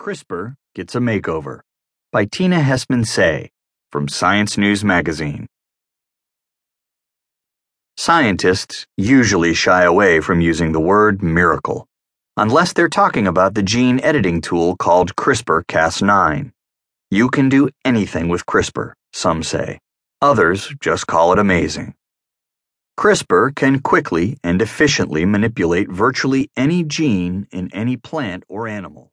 CRISPR Gets a Makeover by Tina Hesman Saey from Science News Magazine. Scientists usually shy away from using the word miracle, unless they're talking about the gene editing tool called CRISPR Cas9. You can do anything with CRISPR, some say. Others just call it amazing. CRISPR can quickly and efficiently manipulate virtually any gene in any plant or animal.